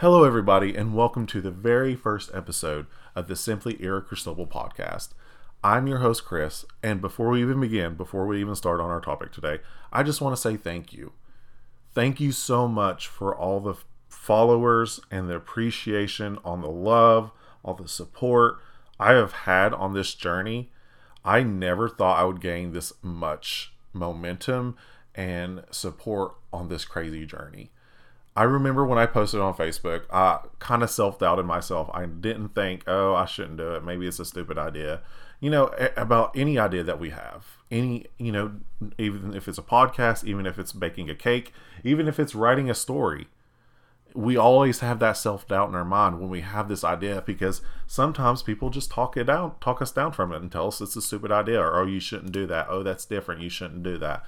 Hello, everybody, and welcome to the very first episode of the Simply Irreconcilable podcast. I'm your host, Chris, and before we even begin, before we even start on our topic today, I just want to say thank you. Thank you so much for all the followers and the appreciation on the love, all the support I have had on this journey. I never thought I would gain this much momentum and support on this crazy journey. I remember when I posted on Facebook, I kind of self doubted myself. I didn't think, oh, I shouldn't do it. Maybe it's a stupid idea. You know, about any idea that we have, any, you know, even if it's a podcast, even if it's baking a cake, even if it's writing a story, we always have that self doubt in our mind when we have this idea because sometimes people just talk it down, talk us down from it and tell us it's a stupid idea or, oh, you shouldn't do that. Oh, that's different. You shouldn't do that.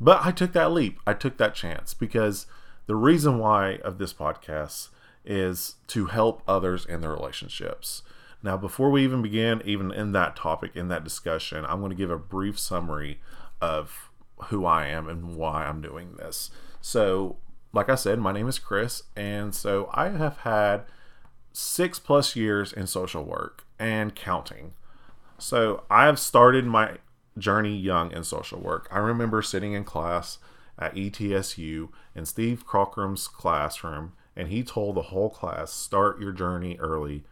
But I took that leap. I took that chance because the reason why of this podcast is to help others in their relationships. Now, before we even begin, even in that topic, in that discussion, I'm going to give a brief summary of who I am and why I'm doing this. So, like I said, my name is Chris, and so I have had six plus years in social work and counting. So, I have started my journey young in social work. I remember sitting in class at ETSU in Steve Crockrum's classroom, and he told the whole class start your journey early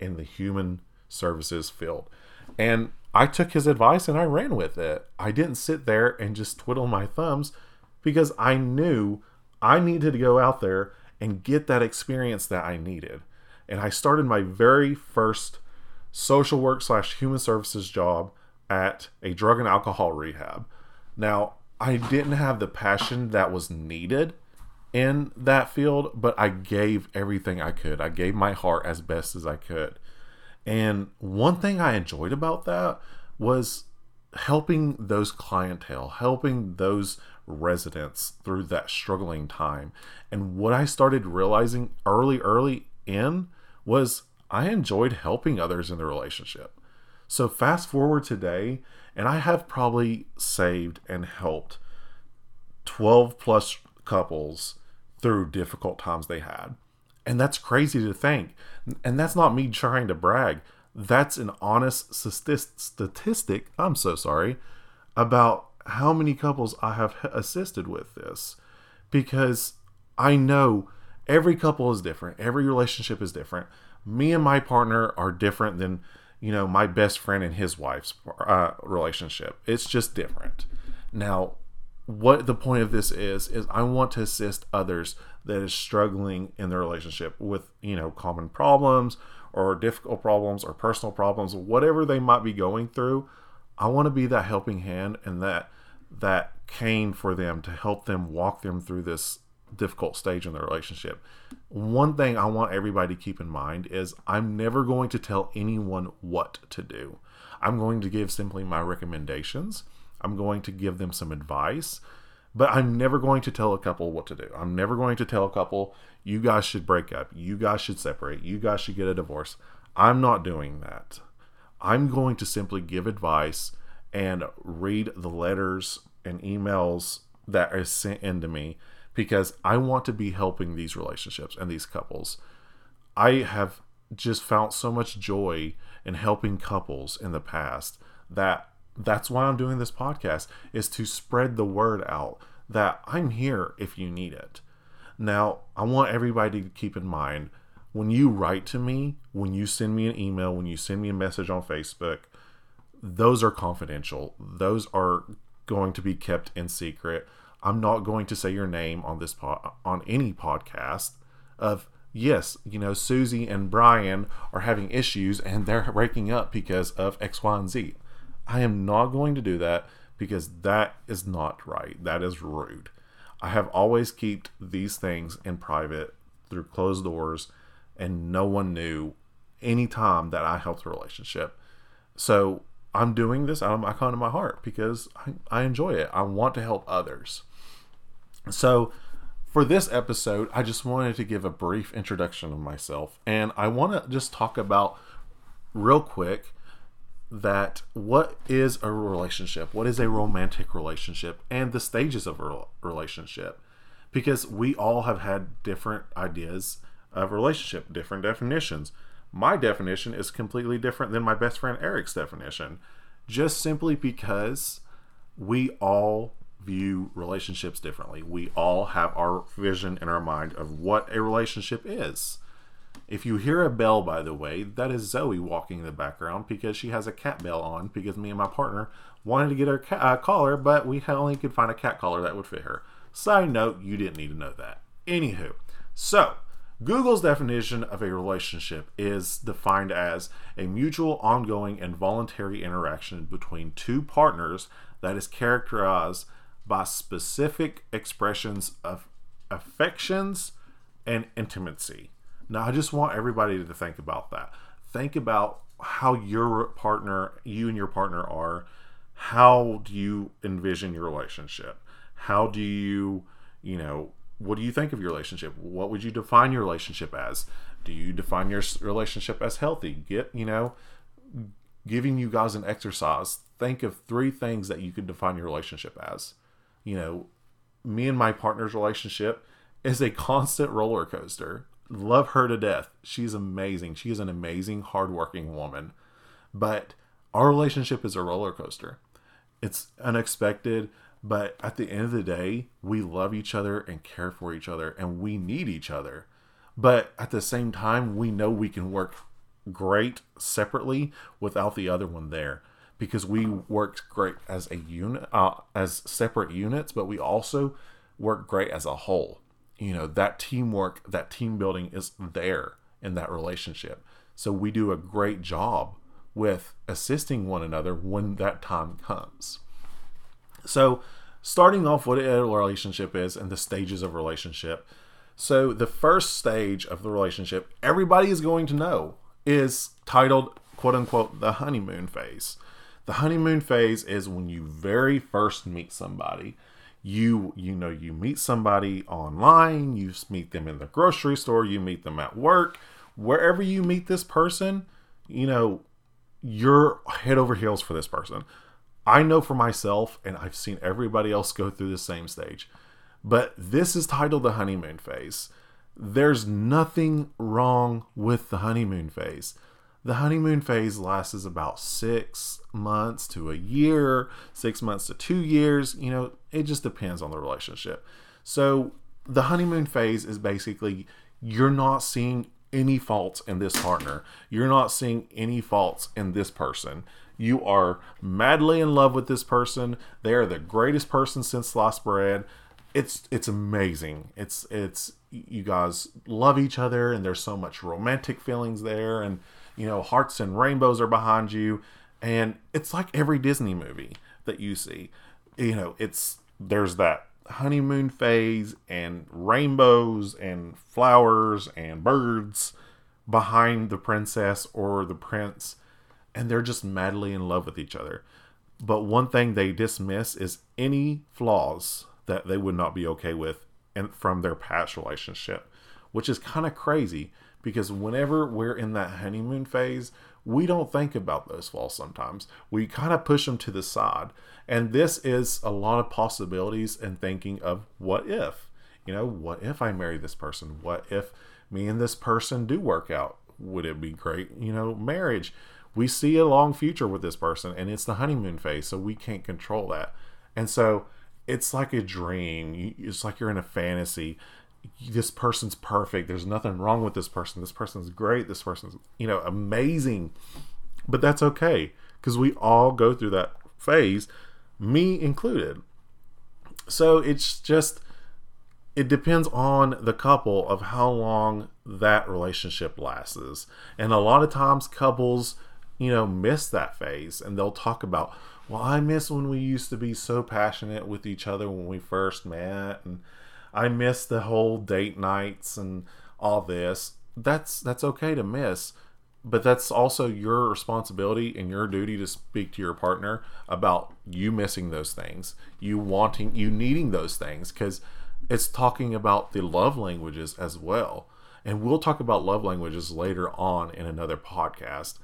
in the human services field. And I took his advice and I ran with it. I didn't sit there and just twiddle my thumbs because I knew I needed to go out there and get that experience that I needed. And I started my very first social work slash human services job at a drug and alcohol rehab. Now, I didn't have the passion that was needed in that field, but I gave everything I could. I gave my heart as best as I could. And one thing I enjoyed about that was helping those clientele, helping those residents through that struggling time. And what I started realizing early, early in was I enjoyed helping others in the relationship. So fast forward today, and I have probably saved and helped 12 plus couples through difficult times they had. And that's crazy to think. And that's not me trying to brag. That's an honest statistic, I'm so sorry, about how many couples I have assisted with this. Because I know every couple is different, every relationship is different. Me and my partner are different than you know, my best friend and his wife's uh, relationship. It's just different. Now, what the point of this is is I want to assist others that is struggling in their relationship with, you know, common problems or difficult problems or personal problems, whatever they might be going through. I want to be that helping hand and that that cane for them to help them walk them through this difficult stage in the relationship. One thing I want everybody to keep in mind is I'm never going to tell anyone what to do. I'm going to give simply my recommendations. I'm going to give them some advice, but I'm never going to tell a couple what to do. I'm never going to tell a couple, you guys should break up, you guys should separate, you guys should get a divorce. I'm not doing that. I'm going to simply give advice and read the letters and emails that are sent into me because I want to be helping these relationships and these couples. I have just found so much joy in helping couples in the past that that's why I'm doing this podcast is to spread the word out that I'm here if you need it. Now, I want everybody to keep in mind when you write to me, when you send me an email, when you send me a message on Facebook, those are confidential. Those are going to be kept in secret. I'm not going to say your name on this pod, on any podcast of yes, you know, Susie and Brian are having issues and they're breaking up because of X, Y, and Z. I am not going to do that because that is not right. That is rude. I have always kept these things in private through closed doors and no one knew any time that I helped a relationship. So I'm doing this out of my kind of my heart because I, I enjoy it. I want to help others. So, for this episode, I just wanted to give a brief introduction of myself, and I want to just talk about real quick that what is a relationship, what is a romantic relationship, and the stages of a relationship, because we all have had different ideas of relationship, different definitions. My definition is completely different than my best friend Eric's definition, just simply because we all view relationships differently. We all have our vision in our mind of what a relationship is. If you hear a bell, by the way, that is Zoe walking in the background because she has a cat bell on because me and my partner wanted to get her cat, uh, collar, but we only could find a cat collar that would fit her. Side note, you didn't need to know that. Anywho, so Google's definition of a relationship is defined as a mutual, ongoing, and voluntary interaction between two partners that is characterized by specific expressions of affections and intimacy. Now, I just want everybody to think about that. Think about how your partner, you and your partner are. How do you envision your relationship? How do you, you know, what do you think of your relationship? What would you define your relationship as? Do you define your relationship as healthy? Get, you know, giving you guys an exercise. Think of three things that you could define your relationship as. You know, me and my partner's relationship is a constant roller coaster. Love her to death. She's amazing. She is an amazing, hardworking woman. But our relationship is a roller coaster. It's unexpected, but at the end of the day, we love each other and care for each other and we need each other. But at the same time, we know we can work great separately without the other one there because we worked great as a unit, uh, as separate units, but we also work great as a whole. You know that teamwork that team building is there in that relationship. So we do a great job with assisting one another when that time comes so starting off what a relationship is and the stages of relationship. So the first stage of the relationship everybody is going to know is titled quote unquote the honeymoon phase. The honeymoon phase is when you very first meet somebody. You you know you meet somebody online you meet them in the grocery store you meet them at work. Wherever you meet this person you know you're head over heels for this person i know for myself and i've seen everybody else go through the same stage but this is titled the honeymoon phase there's nothing wrong with the honeymoon phase the honeymoon phase lasts about six months to a year, six months to two years. You know, it just depends on the relationship. So the honeymoon phase is basically you're not seeing any faults in this partner. You're not seeing any faults in this person. You are madly in love with this person. They are the greatest person since sliced bread. It's it's amazing. It's it's you guys love each other and there's so much romantic feelings there and you know, hearts and rainbows are behind you. And it's like every Disney movie that you see. You know, it's there's that honeymoon phase and rainbows and flowers and birds behind the princess or the prince and they're just madly in love with each other. But one thing they dismiss is any flaws that they would not be okay with and from their past relationship, which is kind of crazy because whenever we're in that honeymoon phase, we don't think about those flaws sometimes. We kind of push them to the side. And this is a lot of possibilities and thinking of what if? You know, what if I marry this person? What if me and this person do work out? Would it be great? You know, marriage. We see a long future with this person and it's the honeymoon phase, so we can't control that. And so it's like a dream. It's like you're in a fantasy this person's perfect. There's nothing wrong with this person. This person's great. This person's, you know, amazing. But that's okay because we all go through that phase, me included. So it's just, it depends on the couple of how long that relationship lasts. And a lot of times, couples, you know, miss that phase and they'll talk about, well, I miss when we used to be so passionate with each other when we first met. And, I miss the whole date nights and all this. That's that's okay to miss, but that's also your responsibility and your duty to speak to your partner about you missing those things, you wanting, you needing those things because it's talking about the love languages as well. And we'll talk about love languages later on in another podcast,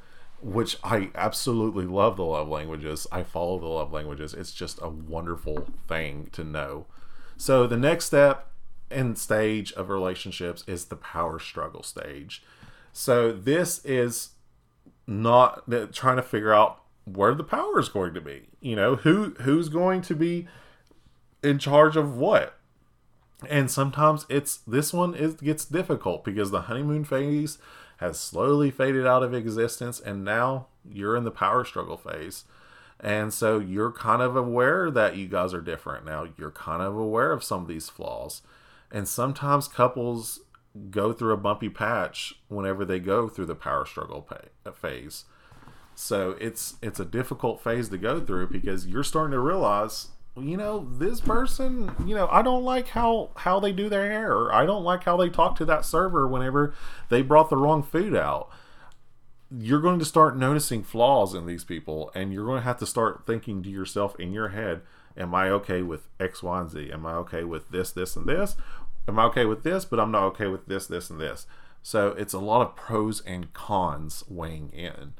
which I absolutely love the love languages. I follow the love languages. It's just a wonderful thing to know. So the next step end stage of relationships is the power struggle stage. So this is not trying to figure out where the power is going to be. You know, who who's going to be in charge of what. And sometimes it's this one is gets difficult because the honeymoon phase has slowly faded out of existence and now you're in the power struggle phase. And so you're kind of aware that you guys are different now. You're kind of aware of some of these flaws. And sometimes couples go through a bumpy patch whenever they go through the power struggle phase. So it's it's a difficult phase to go through because you're starting to realize, you know, this person, you know, I don't like how how they do their hair. Or I don't like how they talk to that server whenever they brought the wrong food out. You're going to start noticing flaws in these people and you're going to have to start thinking to yourself in your head, am I okay with X, Y, and Z? Am I okay with this, this, and this? Am I okay with this, but I'm not okay with this, this, and this? So it's a lot of pros and cons weighing in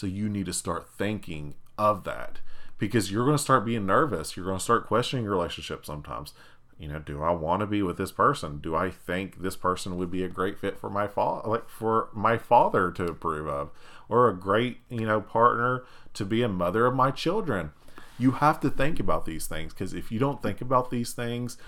so you need to start thinking of that because you're going to start being nervous. You're going to start questioning your relationship sometimes. You know, do I want to be with this person? Do I think this person would be a great fit for my father, like for my father to approve of, or a great you know partner to be a mother of my children? You have to think about these things because if you don't think about these things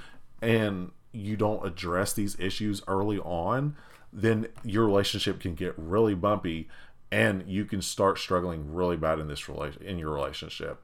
and you don't address these issues early on, then your relationship can get really bumpy and you can start struggling really bad in this relation in your relationship.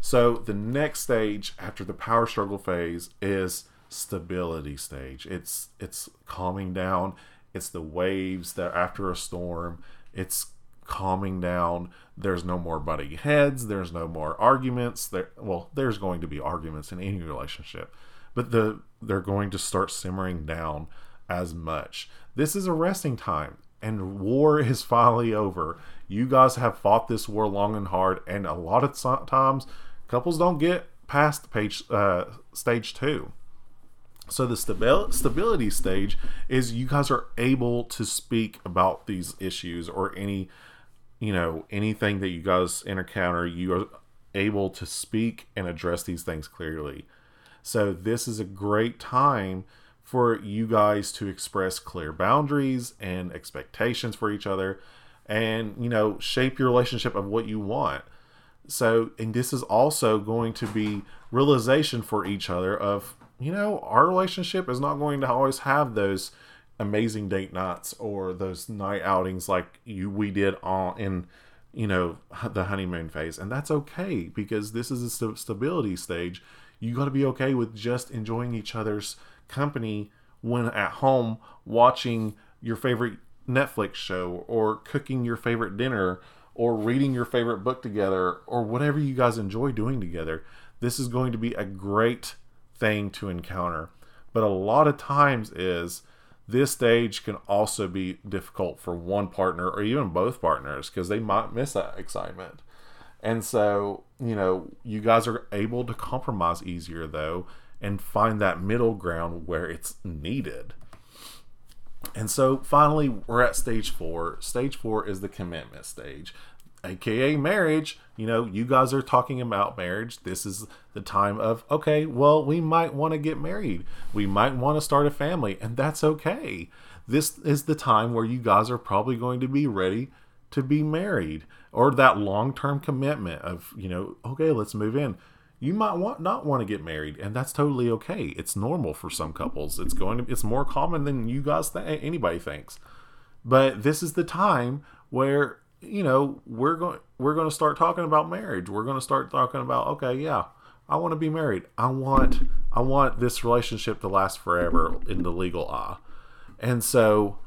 So the next stage after the power struggle phase is stability stage. It's it's calming down. It's the waves that after a storm. It's calming down. There's no more butting heads. There's no more arguments. There well, there's going to be arguments in any relationship, but the they're going to start simmering down as much. This is a resting time and war is finally over. You guys have fought this war long and hard, and a lot of times couples don't get past page uh, stage two. So the stabil- stability stage is you guys are able to speak about these issues or any, you know, anything that you guys encounter. You are able to speak and address these things clearly. So this is a great time for you guys to express clear boundaries and expectations for each other and you know shape your relationship of what you want. So and this is also going to be realization for each other of you know our relationship is not going to always have those amazing date nights or those night outings like you we did on in you know the honeymoon phase. And that's okay because this is a st- stability stage. You got to be okay with just enjoying each other's company when at home watching your favorite Netflix show or cooking your favorite dinner or reading your favorite book together or whatever you guys enjoy doing together. This is going to be a great thing to encounter. But a lot of times is this stage can also be difficult for one partner or even both partners because they might miss that excitement. And so, you know, you guys are able to compromise easier though and find that middle ground where it's needed. And so finally, we're at stage four. Stage four is the commitment stage, aka marriage. You know, you guys are talking about marriage. This is the time of, okay, well, we might want to get married. We might want to start a family, and that's okay. This is the time where you guys are probably going to be ready to be married or that long term commitment of, you know, okay, let's move in you might want not want to get married and that's totally okay. It's normal for some couples. It's going to it's more common than you guys th- anybody thinks. But this is the time where you know we're going we're going to start talking about marriage. We're going to start talking about okay yeah i want to be married. I want i want this relationship to last forever in the legal eye. And so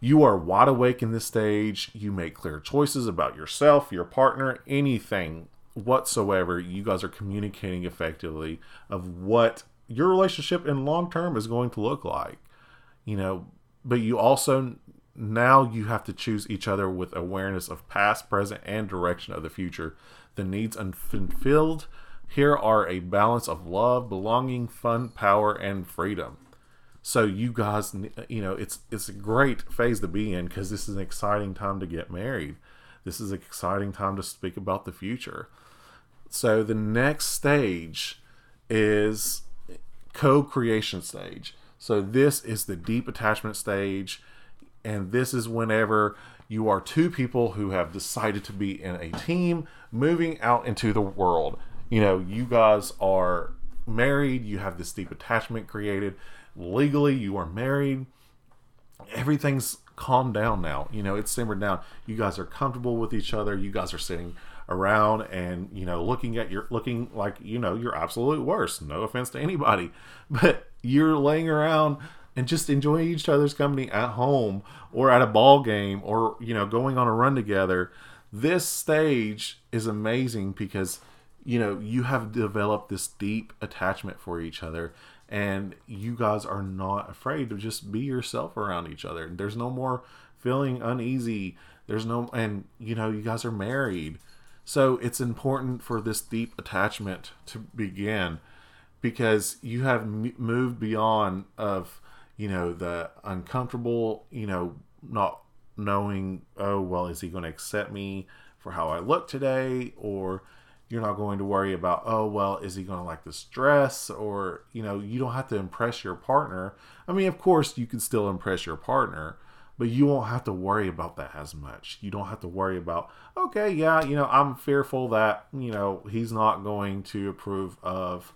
you are wide awake in this stage. You make clear choices about yourself your partner anything whatsoever you guys are communicating effectively of what your relationship in long term is going to look like you know. But you also now you have to choose each other with awareness of past present and direction of the future. The needs unfulfilled here are a balance of love belonging fun power and freedom. So you guys you know it's it's a great phase to be in because this is an exciting time to get married. This is an exciting time to speak about the future so the next stage is co-creation stage. So this is the deep attachment stage, and this is whenever you are two people who have decided to be in a team moving out into the world. You know, you guys are married, you have this deep attachment created. Legally, you are married. Everything's calmed down now. You know, it's simmered down. You guys are comfortable with each other. You guys are sitting around and you know looking at your looking like you know your absolute worst. No offense to anybody but you're laying around and just enjoying each other's company at home or at a ball game or you know going on a run together. This stage is amazing because you know you have developed this deep attachment for each other and you guys are not afraid to just be yourself around each other. There's no more feeling uneasy. There's no and you know you guys are married so it's important for this deep attachment to begin because you have m- moved beyond of you know the uncomfortable you know not knowing oh well is he going to accept me for how i look today? Or you're not going to worry about oh well is he going to like this dress or you know you don't have to impress your partner. I mean of course you can still impress your partner but you won't have to worry about that as much. You don't have to worry about okay yeah you know i'm fearful that you know he's not going to approve of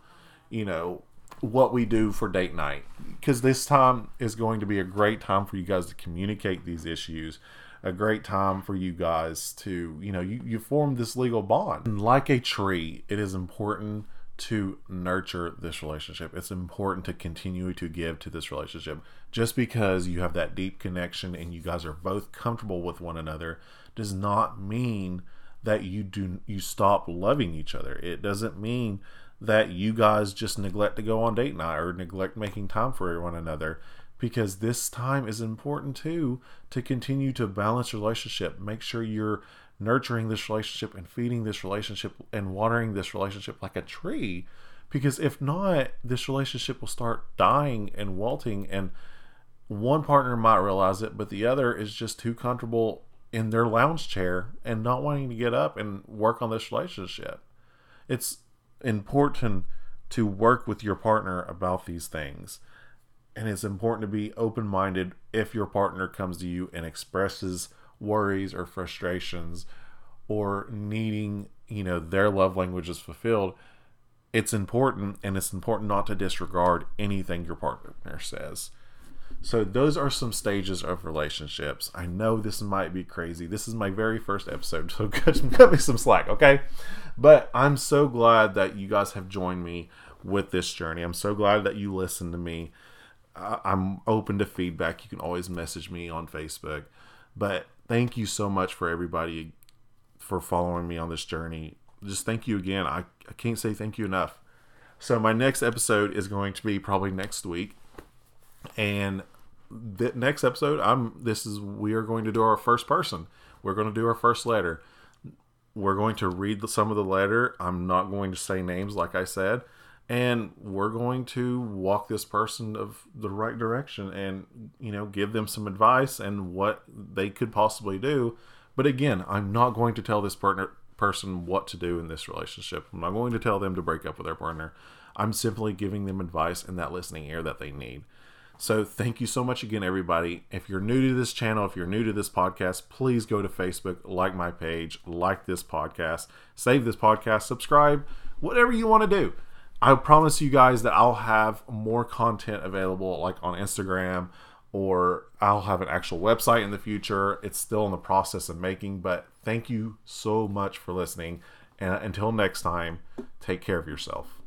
you know what we do for date night. Because this time is going to be a great time for you guys to communicate these issues a great time for you guys to you know you, you form this legal bond. And like a tree it is important to nurture this relationship. It's important to continue to give to this relationship. Just because you have that deep connection and you guys are both comfortable with one another does not mean that you do you stop loving each other. It doesn't mean that you guys just neglect to go on date night or neglect making time for one another because this time is important too to continue to balance your relationship. Make sure you're nurturing this relationship and feeding this relationship and watering this relationship like a tree because if not this relationship will start dying and wilting and one partner might realize it but the other is just too comfortable in their lounge chair and not wanting to get up and work on this relationship it's important to work with your partner about these things. And it's important to be open minded if your partner comes to you and expresses worries or frustrations or needing, you know, their love languages fulfilled. It's important and it's important not to disregard anything your partner says. So those are some stages of relationships. I know this might be crazy. This is my very first episode, so cut me some slack, okay? But I'm so glad that you guys have joined me with this journey. I'm so glad that you listened to me. I'm open to feedback. You can always message me on Facebook. But thank you so much for everybody for following me on this journey. Just thank you again. I, I can't say thank you enough. So my next episode is going to be probably next week and the next episode, I'm this is we are going to do our first person. We're going to do our first letter. We're going to read some of the letter. I'm not going to say names like I said, and we're going to walk this person of the right direction and you know give them some advice and what they could possibly do. But again, I'm not going to tell this partner person what to do in this relationship. I'm not going to tell them to break up with their partner. I'm simply giving them advice and that listening ear that they need. So thank you so much again, everybody. If you're new to this channel, if you're new to this podcast, please go to Facebook, like my page, like this podcast, save this podcast, subscribe, whatever you want to do. I promise you guys that I'll have more content available, like on Instagram, or I'll have an actual website in the future. It's still in the process of making, but thank you so much for listening. And until next time, take care of yourself.